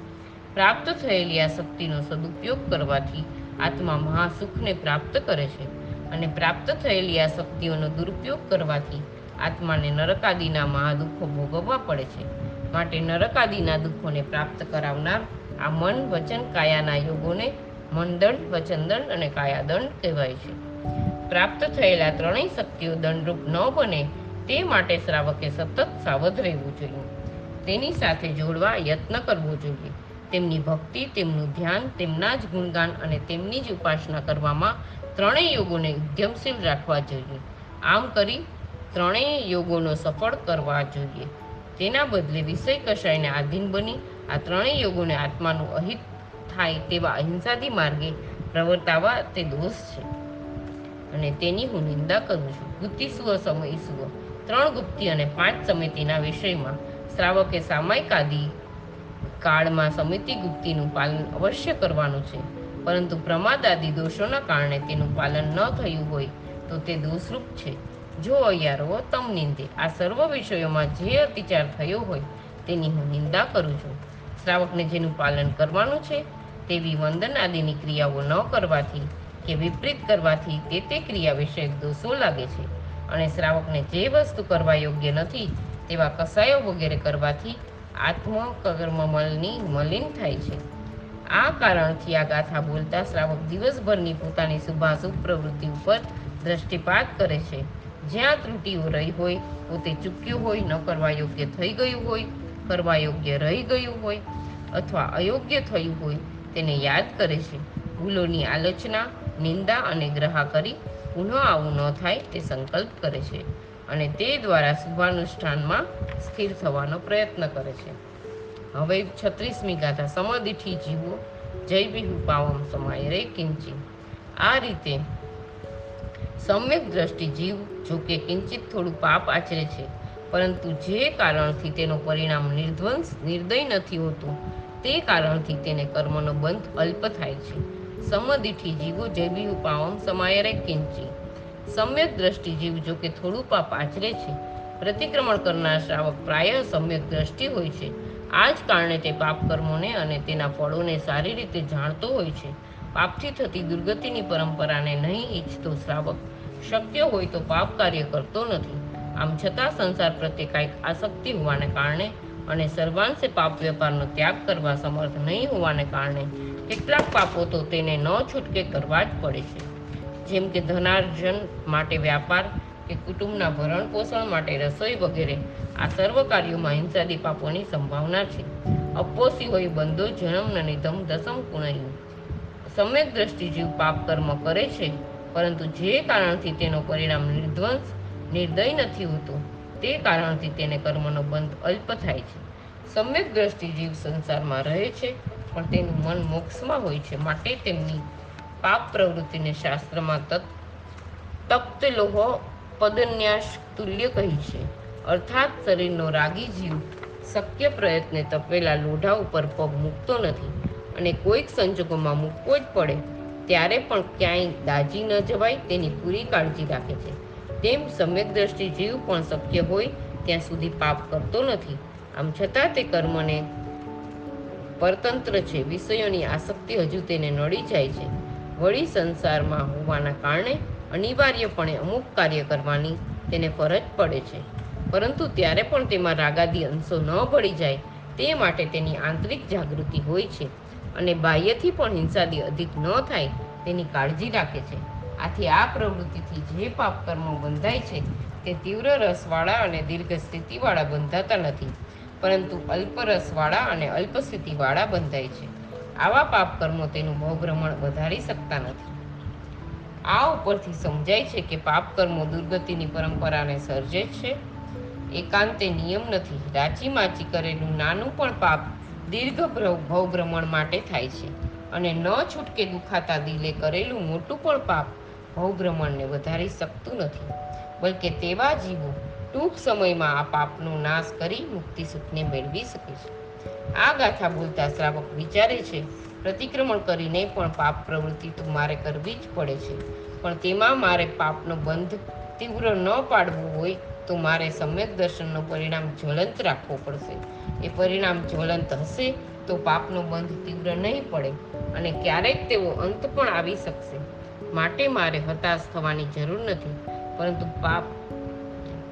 પ્રાપ્ત થયેલી આ શક્તિનો સદુપયોગ કરવાથી આત્મા મહાસુખને પ્રાપ્ત કરે છે અને પ્રાપ્ત થયેલી આ શક્તિઓનો દુરુપયોગ કરવાથી આત્માને નરકાદિના મહાદુઃખો ભોગવવા પડે છે. માટે નરકાદિના દુઃખોને પ્રાપ્ત કરાવનાર આ મન, વચન, કાયાના યોગોને મનદંડ વચનદંડ અને કાયાદંડ કહેવાય છે. પ્રાપ્ત થયેલા ત્રણેય શક્તિઓ દંડરૂપ ન બને તે માટે શ્રાવકે સતત સાવધ રહેવું જોઈએ. તેની સાથે જોડવા યત્ન કરવો જોઈએ. તેમની ભક્તિ, તેમનું ધ્યાન, તેમના જ ગુણગાન અને તેમની જ ઉપાસના કરવામાં ત્રણેય યોગોને ઉદ્યમશીલ રાખવા જોઈએ. આમ કરી ત્રણેય યોગોનો સફળ કરવા જોઈએ. તેના બદલે વિષય કશાયને આધીન બની આ ત્રણેય યોગોને આત્માનું અહિત થાય તેવા અહિંસાથી માર્ગે પ્રવર્તાવા તે દોષ છે. અને તેની હું નિંદા કરું છું. ગુપ્તિ સુવ, સમય સુવ. ત્રણ ગુપ્તિ અને પાંચ સમિતિના વિષયમાં. શ્રાવકે સામાયિક આદિ કાળમાં સમિતિ ગુપ્તિનું પાલન અવશ્ય કરવાનું છે. પરંતુ પ્રમાદ આદિ દોષોના કારણે તેનું પાલન ન થયું હોય તો તે દોષરૂપ છે. જો અયારો, તમ નિંદે. આ સર્વ વિષયોમાં જે અતિચાર થયો હોય તેની હું નિંદા કરું છું. શ્રાવકને જેનું પાલન કરવાનું છે તેવી વંદન આદિની ક્રિયાઓ ન કરવાથી કે વિપરીત કરવાથી તે તે ક્રિયા વિષયક દોષો લાગે છે. અને શ્રાવકને જે વસ્તુ કરવા યોગ્ય નથી, તેવા કસાયો વગેરે કરવાથી આત્મ કર્મમલની મલિન થાય છે. આ કારણથી આ ગાથા બોલતા શ્રાવક દિવસભરની પોતાની શુભાશુભ પ્રવૃત્તિ ઉપર દ્રષ્ટિપાત કરે છે. જ્યાં ત્રુટિઓ રહી હોય, પોતે ચૂક્યું હોય, ન કરવા યોગ્ય થઈ ગયું હોય, કરવા યોગ્ય રહી ગયું હોય, અથવા અયોગ્ય થયું હોય તેને યાદ કરે છે. ભૂલોની આલોચના, નિંદા અને ગ્રહા કરી પુનઃ આવું ન થાય તે સંકલ્પ કરે છે અને તે દ્વારા શુભાનુષ્ઠાનમાં સ્થિર થવાનો પ્રયત્ન કરે છે. હવે છત્રીસમી ગાથા સમદિઠી જીવો. જય બિહુ પાવમ સમાય રે કિંચી આ રીતે સમ્યક દ્રષ્ટિ જીવ, જો કે કિંચિત થોડું પાપ આચરે છે, પરંતુ જે કારણથી તેનું પરિણામ નિર્ધ્વંસ, નિર્દય નથી હોતું તે કારણથી તેને કર્મનો બંધ અલ્પ થાય છે. સમદિઠી જીવો જૈવી પાવમ સમાયરે કિંચી. સમ્યક દ્રષ્ટિ જીવ જો કે થોડું પાપ આચરે છે. પ્રતિક્રમણ કરનાર શ્રાવક પ્રાય સમ્યક દ્રષ્ટિ હોય છે. આ જ કારણે તે પાપ કર્મોને અને તેના ફળોને સારી રીતે જાણતો હોય છે. પાપથી થતી દુર્ગતિની પરંપરાને નહીં ઈચ્છતો શ્રાવક શક્ય હોય તો પાપ કાર્ય કરતો નથી. આમ છતાં સંસાર પ્રત્યે કાંઈક આસક્તિ હોવાને કારણે અને સર્વાંશે પાપ વેપારનો ત્યાગ કરવા સમર્થ નહીં હોવાને કારણે કેટલાક પાપો તો તેને ન છૂટકે કરવા જ પડે છે. જેમ કે ધનાર્જન માટે વ્યાપાર કે કુટુંબના ભરણ પોષણ માટે રસોઈ વગેરે, આ સર્વ કાર્યોમાં હિંસાદી પાપોની સંભાવના છે. અપોસી હોય બંધો, જન્મ નિધમ દસમ પુણ્યું સમ્યક દ્રષ્ટિ જીવ પાપ કર્મ કરે છે, પરંતુ જે કારણથી તેનો પરિણામ નિર્ધ્વંસ, નિર્દય નથી હોતું. તે કારણથી તેને કર્મનો બંધ અલ્પ થાય છે. સમ્યક દ્રષ્ટિ જીવ સંસારમાં રહે છે, પણ તેનું મન મોક્ષમાં હોય છે માટે તેમની પાપ પ્રવૃત્તિને શાસ્ત્રમાં તત તપ્ત લોહો પદન્યાસ તુલ્ય કહી છે. અર્થાત શરીરનો રાગી જીવ શક્ય પ્રયત્ને તપેલા લોઢા ઉપર પગ મૂકતો નથી અને કોઈક સંજોગોમાં મૂકવો જ પડે, ત્યારે પણ ક્યાંય દાજી ન જવાય તેની પૂરી કાળજી રાખે છે. તેમ સમ્યક દ્રષ્ટિ જીવ પણ શક્ય હોય, ત્યાં સુધી પાપ કરતો નથી. આમ છતાં તે કર્મને પરતંત્ર છે. વિષયોની આસક્તિ હજુ તેને નડી જાય છે. વળી સંસારમાં હોવાના કારણે અનિવાર્યપણે અમુક કાર્ય કરવાની તેને ફરજ પડે છે. પરંતુ ત્યારે પણ તેમાં રાગાદી અંશો ન ભળી જાય. તે માટે તેની આંતરિક જાગૃતિ હોય છે અને બાહ્યથી પણ હિંસાદી અધિક ન થાય તેની કાળજી રાખે છે. આથી આ પ્રવૃત્તિથી જે પાપ કર્મો બંધાય છે, તે તીવ્ર રસવાળા અને દીર્ઘ સ્થિતિવાળા બંધાતા નથી, પરંતુ અલ્પ રસવાળા અને અલ્પ સ્થિતિવાળા બંધાય છે. આવા પાપ કર્મો તેનું ભવભ્રમણ વધારી શકતા નથી. આ ઉપરથી સમજાય છે કે પાપ કર્મો દુર્ગતિની પરંપરાને સર્જે છે. એકાંતે નિયમ નથી રાચી માચી કરેલું નાનું પણ પાપ દીર્ઘ ભવભ્રમણ માટે થાય છે. અને ન છૂટકે દુખાતા દિલે કરેલું મોટું પણ પાપ ભવભ્રમણને વધારી શકતું નથી. બલકે તેવા જીવો ટૂંક સમયમાં આ પાપનો નાશ કરી મુક્તિ સુખને મેળવી શકે છે. આ ગાથા બોલતા શ્રાવક વિચારે છે, પ્રતિક્રમણ કરીને પણ પાપ પ્રવૃત્તિ તો મારે કરવી જ પડે છે. પણ તેમાં મારે પાપનો બંધ તીવ્ર ન પાડવું હોય તો મારે સમ્યક દર્શનનો પરિણામ જ્વલંત રાખવો પડશે. એ પરિણામ જ્વલંત હશે તો પાપનો બંધ તીવ્ર નહીં પડે અને ક્યારેક તેવો અંત પણ આવી શકશે. માટે મારે હતાશ થવાની જરૂર નથી, પરંતુ પાપ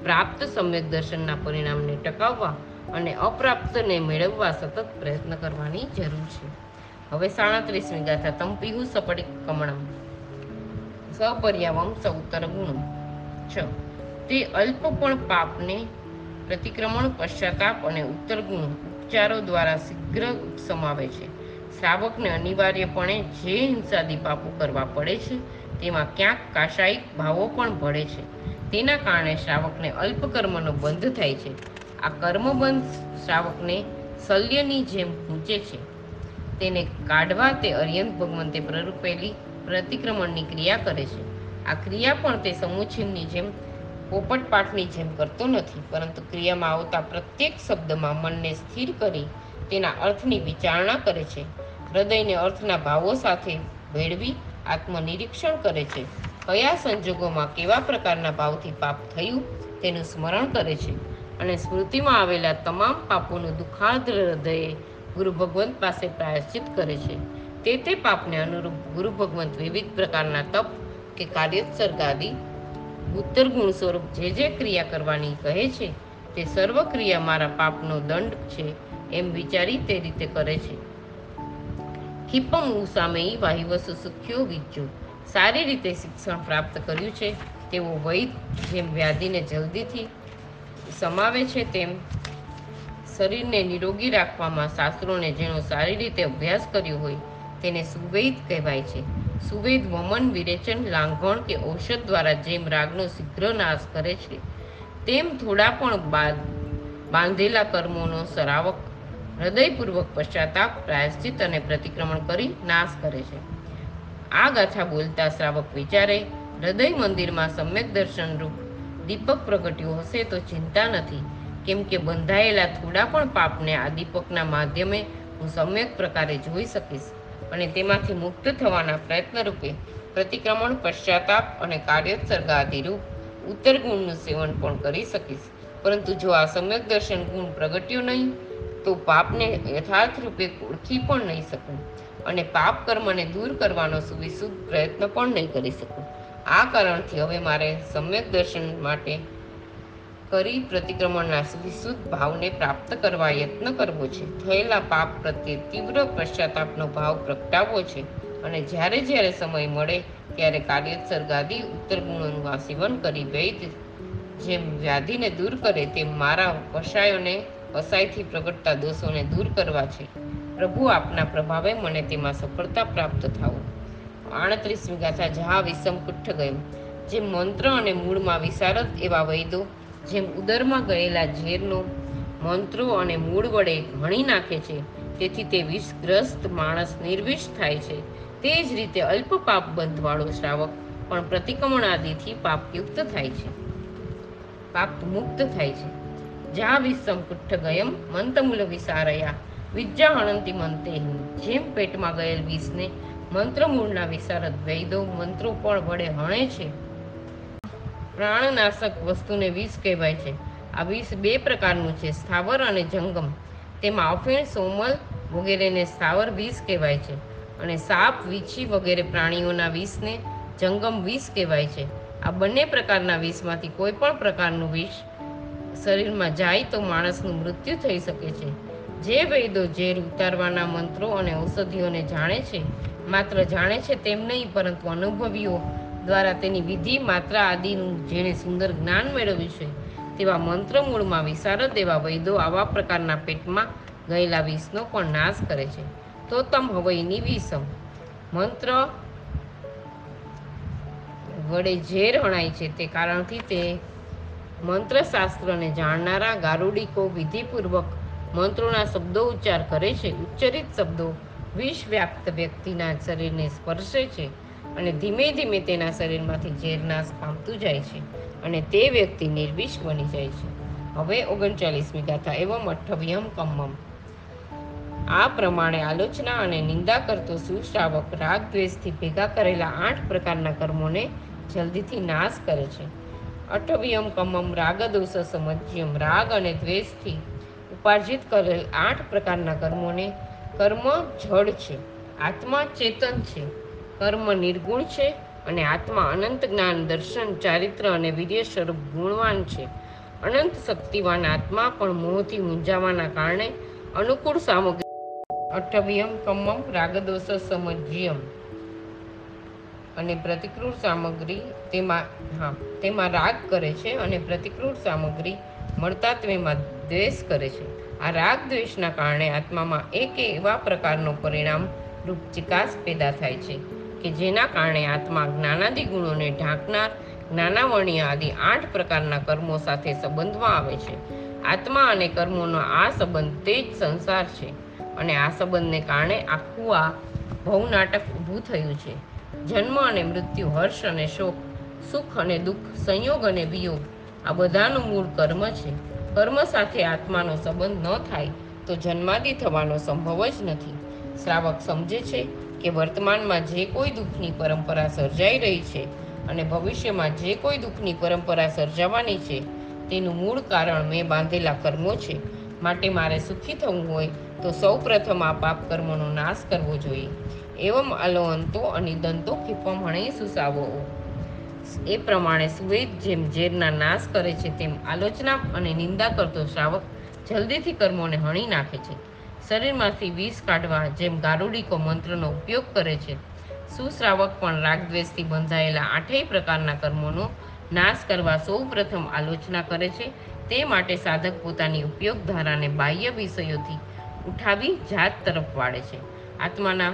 પ્રાપ્ત સમ્યક દર્શનના પરિણામને ટકાવવા અને અપ્રાપ્તને મેળવવા સતત પ્રયત્ન કરવાની જરૂર છે. હવે સાડત્રીસમી ગાથા તંપીહુ સપડી કમણમ. સપર્યાવમ સૌતર ગુણમ. છ. તે અલ્પ પણ પાપને પ્રતિક્રમણ પશ્ચાતાપ અને ઉત્તર ગુણ ઉપચારો દ્વારા શીઘ્ર સમાવે છે. શ્રાવકને અનિવાર્યપણે જે હિંસાદી પાપો કરવા પડે છે, તેમાં ક્યાંક કાશાયિક ભાવો પણ ભળે છે. તેના કારણે શ્રાવકને અલ્પ કર્મનો બંધ થાય છે. આ કર્મબંધ શ્રાવકને શલ્યની જેમ ઊંચે છે. તેને કાઢવા તે અર્યંત ભગવંતે પ્રરૂપેલી પ્રતિક્રમણની ક્રિયા કરે છે. આ ક્રિયા પણ તે સમુચ્છિનની જેમ, પોપટપાઠની જેમ કરતો નથી, પરંતુ ક્રિયામાં આવતા પ્રત્યેક શબ્દમાં મનને સ્થિર કરી તેના અર્થની વિચારણા કરે છે. હૃદયને અર્થના ભાવો સાથે ભેળવી આત્મનિરીક્ષણ કરે છે. કયા સંજોગોમાં કેવા પ્રકારના ભાવથી પાપ થયું તેનું સ્મરણ કરે છે. અને સ્મૃતિમાં આવેલા તમામ પાપોનું દુઃખાર્ધ હૃદયે ગુરુ ભગવંત પાસે પ્રાયશ્ચિત કરે છે. તે તે પાપને અનુરૂપ ગુરુ ભગવંત વિવિધ પ્રકારના તપ કે કાર્યોત્સર્ગ આદિ ઉત્તર ગુણ સ્વરૂપ જે જે ક્રિયા કરવાની કહે છે તે સર્વ ક્રિયા મારા પાપનો દંડ છે એમ વિચારી તે રીતે કરે છે. ખીપમ સામે વાહિવસુ સુખ્યો વિજ્જુ સારી રીતે શિક્ષણ પ્રાપ્ત કર્યું છે. તેવો વૈદ જેમ વ્યાધિને જલ્દીથી સમાવે છે તેમ શરીરને નિરોગી રાખવામાં શાસ્ત્રોને જેનો સારી રીતે અભ્યાસ કર્યો હોય તેને સુવેદ કહેવાય છે. સુવેદ વમન, વિરેચન, લાંઘણ કે ઔષધ દ્વારા જેમ રાગનો શીઘ્ર નાશ કરે છે, તેમ થોડા પણ બાંધેલા કર્મોનો સરાવક હૃદયપૂર્વક પશ્ચાતાપ, પ્રાયશ્ચિત અને પ્રતિક્રમણ કરી નાશ કરે છે. આ ગાથા બોલતા શ્રાવક વિચારે, હૃદય મંદિરમાં સમ્યક દર્શન રૂપ દીપક પ્રગટ્યો હશે તો ચિંતા નથી. કેમ કે બંધાયેલા થોડા પણ પાપને આ દીપકના માધ્યમે હું સમ્યક પ્રકારે જોઈ શકીશ અને તેમાંથી મુક્ત થવાના પ્રયત્ન રૂપે પ્રતિક્રમણ, પશ્ચાતાપ અને કાર્યોત્સર્ગ આદિ રૂપ ઉત્તર ગુણનું સેવન પણ કરી શકીશ. પરંતુ જો આ સમ્યક દર્શન ગુણ પ્રગટ્યો નહીં તો પાપને યથાર્થ રૂપે ઓળખી પણ નહીં શકું અને પાપ કર્મને દૂર કરવાનો સુવિશુદ્ધ પ્રયત્ન પણ નહીં કરી શકું. આ કારણથી હવે મારે સમ્યક દર્શન માટે કરી પ્રતિક્રમણના વિશુદ્ધ ભાવને પ્રાપ્ત કરવા યત્ન કરવો છે. થયેલા પાપ પ્રત્યે તીવ્ર પશ્ચાતાપનો ભાવ પ્રગટાવવો છે અને જ્યારે જ્યારે સમય મળે ત્યારે કાર્યોત્સર્ગ ગાદી ઉત્તર ગુણોનું આ સેવન કરી વૈદ જેમ વ્યાધિને દૂર કરે તેમ મારા વસાયોને વસાઈથી પ્રગટતા દોષોને દૂર કરવા છે. પ્રભુ આપના પ્રભાવે મને તેમાં સફળતા પ્રાપ્ત થાવો આડત્રીસમી ગાથા જહા વિષમ કુઠ્ઠ ગયું. જેમ મંત્ર અને મૂળમાં વિશારદ એવા વૈદો, જેમ ઉદરમાં ગયેલા ઝેરનો, મંત્રો અને મૂળ વડે ઘણી નાખે છે. તેથી તે વિષગ્રસ્ત માણસ નિર્વિષ થાય છે. તે જ રીતે અલ્પ પાપ બંધવાળો શ્રાવક પણ પ્રતિક્રમણ આદિથી પાપયુક્ત થાય છે. પાપ મુક્ત થાય છે. જા વિષમ કુઠ્ઠ ગયમ મંતમૂલ વિસારયા વિજ્જા હણંતી મંતે જેમ પેટમાં ગયેલ વિષને મંત્રમૂળના વિસારદ વૈદો મંત્રો પણ વડે હણે છે. પ્રાણનાશક વસ્તુને વિષ કહેવાય છે. આ વિષ બે પ્રકારનું છે, સ્થાવર અને જંગમ. તેમાં અફીણ, સોમલ વગેરેને સ્થાવર વિષ કહેવાય છે અને સાપ, વીછી વગેરે પ્રાણીઓના વિષને જંગમ વિષ કહેવાય છે. આ બંને પ્રકારના વિષમાંથી કોઈ પણ પ્રકારનું વિષ શરીરમાં જાય તો માણસનું મૃત્યુ થઈ શકે છે. જે વૈદો ઝેર ઉતારવાના મંત્રો અને ઔષધિઓને જાણે છે, માત્ર જાણે છે તેમ નહીં, પરંતુ અનુભવીઓ દ્વારા તેની વિધિ માત્રા આદિનું જેણે સુંદર જ્ઞાન મેળવ્યું છે, તેવા મંત્ર મૂળમાં વિશારદ એવા વૈદો આવા પ્રકારના પેટમાં ગયેલા વિષનો પણ નાશ કરે છે. તો તમ હવૈની વિષમ મંત્ર વડે ઝેર હણાય છે તે કારણથી તે મંત્રશાસ્ત્રને જાણનારા ગારુડિકો વિધિપૂર્વક મંત્રોના શબ્દો ઉચ્ચાર કરે છે. ઉચ્ચરિત શબ્દો વિષ વ્યાપ્ત વ્યક્તિના શરીરને સ્પર્શે છે અને ધીમે ધીમે તેના શરીરમાંથી ઝેર નાશ પામતું જાય છે અને તે વ્યક્તિ નિર્વિષ બની જાય છે. હવે ઓગણચાલીસમી ગાથા, એવમ અઠ્ઠવ્યમ કમ્મમ. આ પ્રમાણે આલોચના અને નિંદા કરતો સુશ્રાવક રાગ દ્વેષથી ભેગા કરેલા આઠ પ્રકારના કર્મોને જલ્દીથી નાશ કરે છે. અઠવ્યમ કમમ રાગ દોષ સમજ્યમ રાગ અને દ્વેષથી ઉપાર્જિત કરેલ આઠ પ્રકારના કર્મોને કર્મ જળ છે, આત્મા ચેતન છે, કર્મ નિર્ગુણ છે અને આત્મા અનંત જ્ઞાન, દર્શન, ચારિત્ર અને વીર્ય સ્વરૂપ ગુણવાન છે. અનંત શક્તિવાન આત્મા પણ મોહથી મૂંઝાવાના કારણે અનુકૂળ સામગ્રી અઠવ્યમ કમમ રાગદોષ સમજ્યમ અને પ્રતિકૃળ સામગ્રી તેમાં, હા, તેમાં રાગ કરે છે અને પ્રતિકૃળ સામગ્રી મળતા તેમાં દ્વેષ કરે છે. આ રાગ દ્વેષના કારણે આત્મામાં એક એવા પ્રકારનો પરિણામ રૂપ ચિકાસ પેદા થાય છે કે જેના કારણે આત્મા જ્ઞાનાદિ ગુણોને ઢાંકનાર જ્ઞાનાવર્ણ્ય આદિ આઠ પ્રકારના કર્મો સાથે સંબંધમાં આવે છે. આત્મા અને કર્મોનો આ સંબંધ તે જ સંસાર છે અને આ સંબંધને કારણે આખું આ ભવનાટક ઊભું થયું છે. જન્મ અને મૃત્યુ, હર્ષ અને શોક, સુખ અને દુઃખ, સંયોગ અને વિયોગ, આ બધાનું મૂળ કર્મ છે. કર્મ સાથે આત્માનો સંબંધ ન થાય તો જન્માદિ થવાનો સંભવ જ નથી. શ્રાવક સમજે છે કે વર્તમાનમાં જે કોઈ દુઃખની પરંપરા સર્જાઈ રહી છે અને ભવિષ્યમાં જે કોઈ દુઃખની પરંપરા સર્જાવાની છે, તેનું મૂળ કારણ મેં બાંધેલા કર્મો છે. માટે મારે સુખી થવું હોય તો સૌ પ્રથમ આ પાપ કર્મોનો નાશ કરવો જોઈએ. એવમ અલોઅંતો અનિદંતો કિપમણે સુસાવો એ પ્રમાણે સુવેદ જેમ ઝેરના નાશ કરે છે તેમ આલોચના અને નિંદા કરતો શ્રાવક જલ્દીથી કર્મોને હણી નાખે છે। શરીરમાંથી વિષ કાઢવા જેમ ગારુડીકો મંત્રનો ઉપયોગ કરે છે। સુશ્રાવક પણ રાગદ્વેષથી બંધાયેલા આઠેય પ્રકારના કર્મોનો નાશ કરવા સૌ પ્રથમ આલોચના કરે છે। તે માટે સાધક પોતાની ઉપયોગ ધારાને બાહ્ય વિષયોથી ઉઠાવી જાત તરફ વાળે છે। આત્માના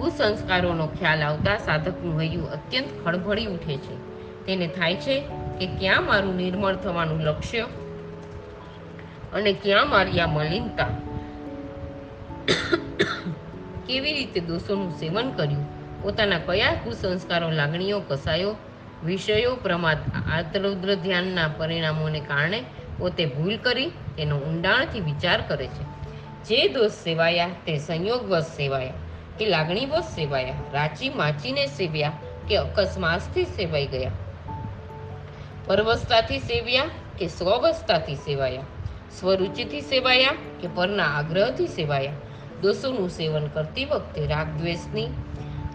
કુસંસ્કારોનો ખ્યાલ આવતા સાધકનું હૈયું અત્યંત ખળભળી ઉઠે છે. તેને થાય છે કે ક્યાં મારું નિર્મળ થવાનું લક્ષ્ય અને ક્યાં મારી આ મલિનતા? કેવી રીતે દોષોનું સેવન કર્યું? પોતાના કયા કુસંસ્કારો, લાગણીઓ કસાયો? વિષયો, પ્રમાદ આતરુદ્ર ધ્યાનના પરિણામોને કારણે પોતે ભૂલ કરી તેનો ઊંડાણથી વિચાર કરે છે. જે દોષ સેવાયા તે સંયોગવશ સેવાયા. કે લાગણીવશ સેવાયા, રાચી માચીને સેવ્યા કે અકસ્માતથી સેવાઈ ગયા? પરવસ્તાથી સેવ્યા કે સ્વવસ્તાથી સેવાયા? સ્વરૂચિથી સેવાયા કે પરના આગ્રહથી સેવાયા? દોષોનું સેવન કરતી વખતે રાગ દ્વેષની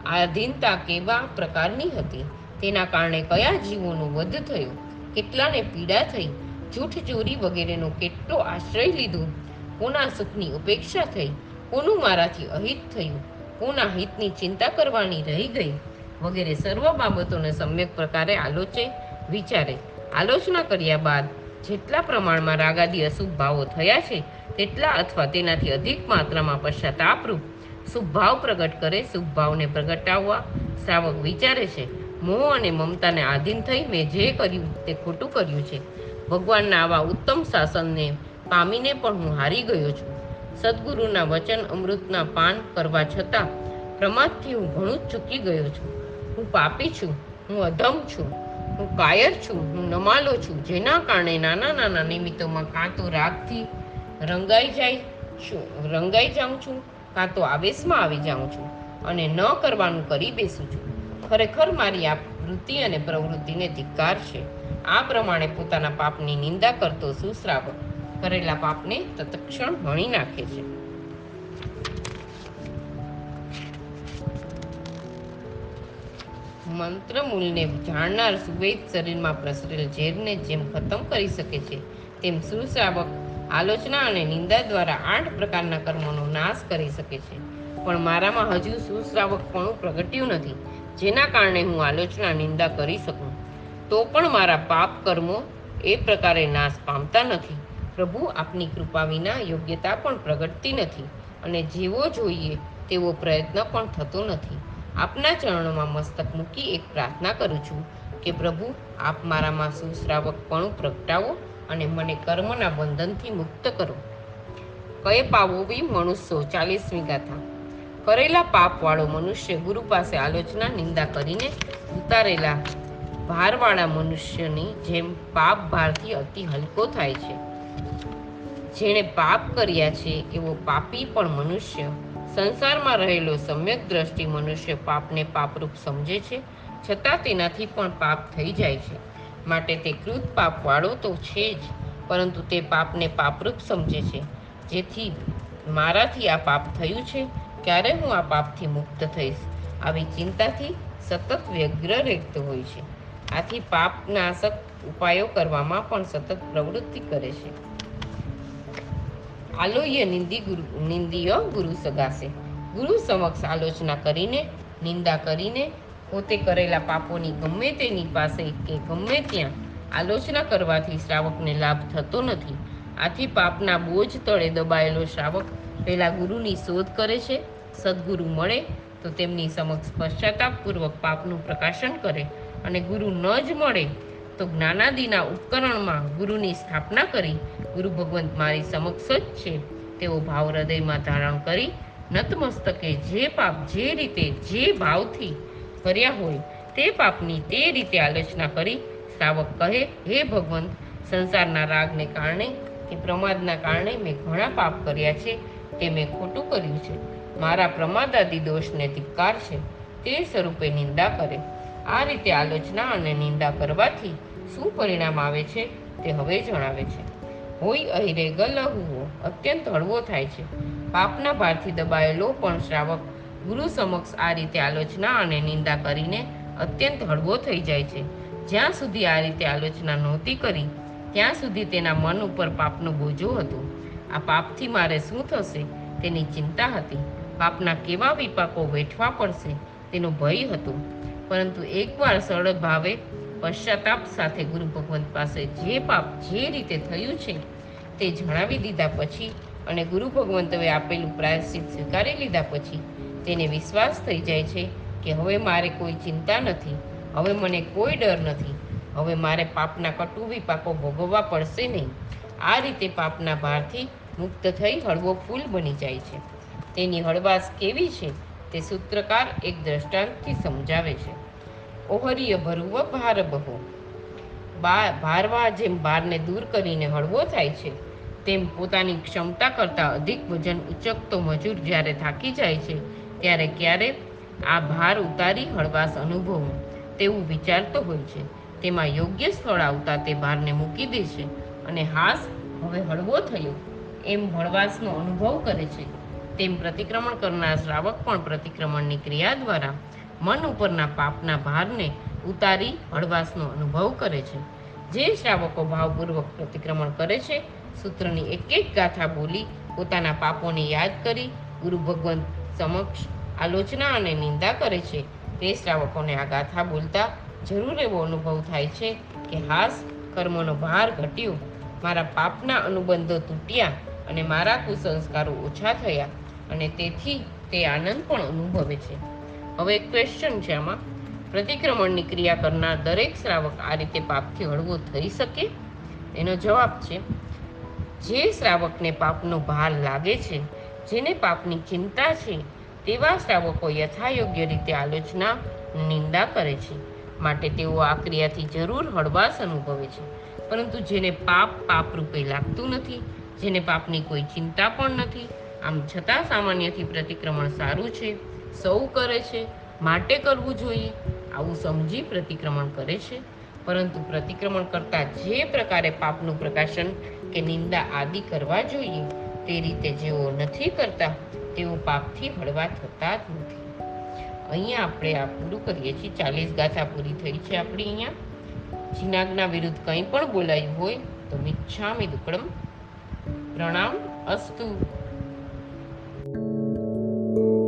આધીનતા કેવા પ્રકારની હતી? તેના કારણે કયા જીવોનો વધ થયો? કેટલાને પીડા થઈ? જૂઠ ચોરી વગેરેનો કેટલો આશ્રય લીધો? કોના સુખની ઉપેક્ષા થઈ? કોનું મારાથી અહિત થયું? કોના હિતની ચિંતા કરવાની રહી ગઈ. વગેરે સર્વ બાબતોને સમ્યક પ્રકારે આલોચે, વિચારે, આલોચના કર્યા બાદ જેટલા પ્રમાણમાં રાગાદી અશુભ ભાવો થયા છે, તેટલા અથવા તેનાથી અધિક માત્રામાં પશ્ચાતાપરૂપ શુભ ભાવ પ્રગટ કરે, શુભ ભાવને પ્રગટાવવા શ્રાવક વિચારે છે. મોહ અને મમતાને આધીન થઈ મેં જે કર્યું તે ખોટું કર્યું છે. ભગવાનના આવા ઉત્તમ શાસનને પામીને પણ હું હારી ગયો છું. સદગુરુના વચન અમૃતના પાન કરવા છતાં પ્રમાદથી હું ઘણું ચૂકી ગયો છું. હું પાપી છું, હું અધમ છું, હું કાયર છું, હું નમાલો છું, જેના કારણે નાના નાના નિમિત્તોમાં કાં તો રાગથી રંગાઈ જાય છું, રંગાઈ જાઉં છું, કાં તો આવેશમાં આવી જાઉં છું અને ન કરવાનું કરી બેસું છું. ખરેખર મારી આ વૃત્તિ અને પ્રવૃત્તિને ધિક્કાર છે. આ પ્રમાણે પોતાના પાપની નિંદા કરતો સુશ્રાવક કરેલા પાપને તત્ક્ષણ ભણી નાખે છે. મંત્ર મૂલને જાણનાર સુવેદ શરીરમાં પ્રસરેલ ઝેરને જેમ ખતમ કરી શકે છે, તેમ સુશ્રાવક આલોચના અને નિંદા દ્વારા આઠ પ્રકારના કર્મોનો નાશ કરી શકે છે. પણ મારામાં હજુ સુશ્રાવકપણું પ્રગટ્યું નથી, જેના કારણે હું આલોચના, નિંદા કરી શકું. તો પણ મારા પાપ કર્મો એ પ્રકારે નાશ પામતા નથી. પ્રભુ આપની કૃપા વિના યોગ્યતા પણ પ્રગટતી નથી અને જેવો જોઈએ તેવો પ્રયત્ન પણ થતો નથી. આપના ચરણોમાં મસ્તક મૂકી એક પ્રાર્થના કરું છું કે પ્રભુ, આપ મારામાં સુશ્રાવકપણું પ્રગટાવો અને મને કર્મના બંધનથી મુક્ત કરો. કયે પાવો બી મનુષ્યો ચાલીસમી ગાથા. કરેલા પાપવાળો મનુષ્ય ગુરુ પાસે આલોચના, નિંદા કરીને ઉતારેલા ભારવાળા મનુષ્યની જેમ પાપ ભારથી અતિ હલકો થાય છે. જેણે પાપ કર્યા છે એવો પાપી પણ મનુષ્ય. સંસારમાં રહેલો સમ્યક દ્રષ્ટિ મનુષ્ય પાપને પાપરૂપ સમજે છે, છતાં તેનાથી પણ પાપ થઈ જાય છે. માટે તે કૃત પાપવાળો તો છે જ, પરંતુ તે પાપને પાપરૂપ સમજે છે. જેથી મારાથી આ પાપ થયું છે, ક્યારે હું આ પાપથી મુક્ત થઈશ? આવી ચિંતાથી સતત વ્યગ્ર રહેતો હોય છે. આથી પાપનાશક ઉપાયો કરવામાં પણ સતત પ્રવૃત્તિ કરે છે. આલોય નિંદી ગુરુ, નિંદીય ગુરુ સગાશે. ગુરુ સમક્ષ આલોચના કરીને, નિંદા કરીને, પોતે કરેલા પાપોની ગમે તેની પાસે કે ગમે ત્યાં આલોચના કરવાથી શ્રાવકને લાભ થતો નથી. આથી પાપના બોજ તળે દબાયેલો શ્રાવક પહેલા ગુરુની શોધ કરે છે, સદગુરુ મળે તો તેમની સમક્ષ પશ્ચાતાપપૂર્વક પાપનું પ્રકાશન કરે અને ગુરુ ન જ મળે તો જ્ઞાનાદિના ઉપકરણમાં ગુરુની સ્થાપના કરી. ગુરુ ભગવંત મારી સમક્ષ જ છે. તેવો ભાવ હૃદયમાં ધારણ કરી નતમસ્તકે જે પાપ જે રીતે જે ભાવથી કર્યા હોય તે પાપની તે રીતે આલોચના કરી. શ્રાવક કહે, હે ભગવંત, સંસારના રાગને કારણે કે પ્રમાદના કારણે મેં ઘણા પાપ કર્યા છે તે મેં ખોટું કર્યું છે. મારા પ્રમાદાદી દોષને ધિક્કાર છે. તે સ્વરૂપે નિંદા કરે. આ રીતે આલોચના અને નિંદા કરવાથી શું પરિણામ આવે છે તે હવે જણાવે છે. હોય અહિરે ગલહુઓ અત્યંત હળવો થાય છે. પાપના ભારથી દબાયેલો પણ શ્રાવક ગુરુ સમક્ષ આ રીતે આલોચના અને નિંદા કરીને અત્યંત હળવો થઈ જાય છે. જ્યાં સુધી આ રીતે આલોચના નહોતી કરી, ત્યાં સુધી તેના મન ઉપર પાપનો બોજો હતો. આ પાપથી મારે શું થશે તેની ચિંતા હતી. પાપના કેવા વિપાકો વેઠવા પડશે તેનો ભય હતો. પરંતુ એકવાર સરળ ભાવે પશ્ચાતાપ સાથે ગુરુ ભગવંત પાસે જે પાપ જે રીતે થયું છે તે જણાવી દીધા પછી અને ગુરુ ભગવંતોએ આપેલું પ્રાયશ્ચિત સ્વીકારી લીધા પછી તેને વિશ્વાસ થઈ જાય છે કે હવે મારે કોઈ ચિંતા નથી, હવે મને કોઈ ડર નથી, હવે મારે પાપના કટુ વિપાકો ભોગવવા પડશે નહીં. આ રીતે પાપના ભારથી મુક્ત થઈ હળવો ફૂલ બની જાય છે. તેની હળવાશ કેવી છે? તે સૂત્રકાર એક દ્રષ્ટાંતથી સમજાવે છે. ઓહરીય ભરવો ભાર બહો. ભારવા જેમ ભારને દૂર કરીને હળવો થાય છે, તેમ પોતાની ક્ષમતા કરતાં અધિક વજન ઉચકતો મજૂર જ્યારે થાકી જાય છે, ત્યારે ક્યારે આ ભાર ઉતારી હળવાશ અનુભવું તેવું વિચારતો હોય છે. તેમાં યોગ્ય સ્થળ આવતા તે ભારને મૂકી દે છે અને હાસ હવે હળવો થયો, એમ હળવાશનો અનુભવ કરે છે. તેમ પ્રતિક્રમણ કરનાર શ્રાવક પણ પ્રતિક્રમણની ક્રિયા દ્વારા મન ઉપરના પાપના ભારને ઉતારી હળવાશનો અનુભવ કરે છે. જે શ્રાવકો ભાવપૂર્વક પ્રતિક્રમણ કરે છે, સૂત્રની એક એક ગાથા બોલી પોતાના પાપોને યાદ કરી ગુરુ ભગવંત સમક્ષ આલોચના અને નિંદા કરે છે. તે શ્રાવકોને આ ગાથા બોલતા જરૂર એવો અનુભવ થાય છે કે હાસ, કર્મનો ભાર ઘટ્યો, મારા પાપના અનુબંધો તૂટ્યા અને મારા કુસંસ્કારો ઓછા થયા. અને તેથી તે આનંદ પણ અનુભવે છે. હવે એક ક્વેશ્ચન છે આમાં. પ્રતિક્રમણની ક્રિયા કરનાર દરેક શ્રાવક આ રીતે પાપથી હળવો થઈ શકે? એનો જવાબ છે, જે શ્રાવકને પાપનો ભાર લાગે છે, જેને પાપની ચિંતા છે, તેવા શ્રાવકો યથાયોગ્ય રીતે આલોચના, નિંદા કરે છે. માટે તેઓ આ ક્રિયાથી જરૂર હળવાશ અનુભવે છે. પરંતુ જેને પાપ પાપ રૂપે લાગતું નથી, જેને પાપની કોઈ ચિંતા પણ નથી આમ છતાં સામાન્યથી પ્રતિક્રમણ સારું છે સૌ કરે છે, માટે કરવું જોઈએ, આવું સમજી પ્રતિક્રમણ કરે છે. પરંતુ પ્રતિક્રમણ કરતા જે પ્રકારે પાપનું પ્રકાશન કે નિંદા આદિ કરવા જોઈએ, તે રીતે જેઓ નથી કરતા, તેઓ પાપથી હળવા થતા જ નથી. અહીંયા આપણે આ પૂરું કરીએ છીએ. ચાલીસ ગાથા પૂરી થઈ છે આપણી અહીંયા. જીનાગના વિરુદ્ધ કંઈ પણ બોલાયું હોય, તો મિચ્છામી દુકડમ. પ્રણામ અસ્તુ. thank you.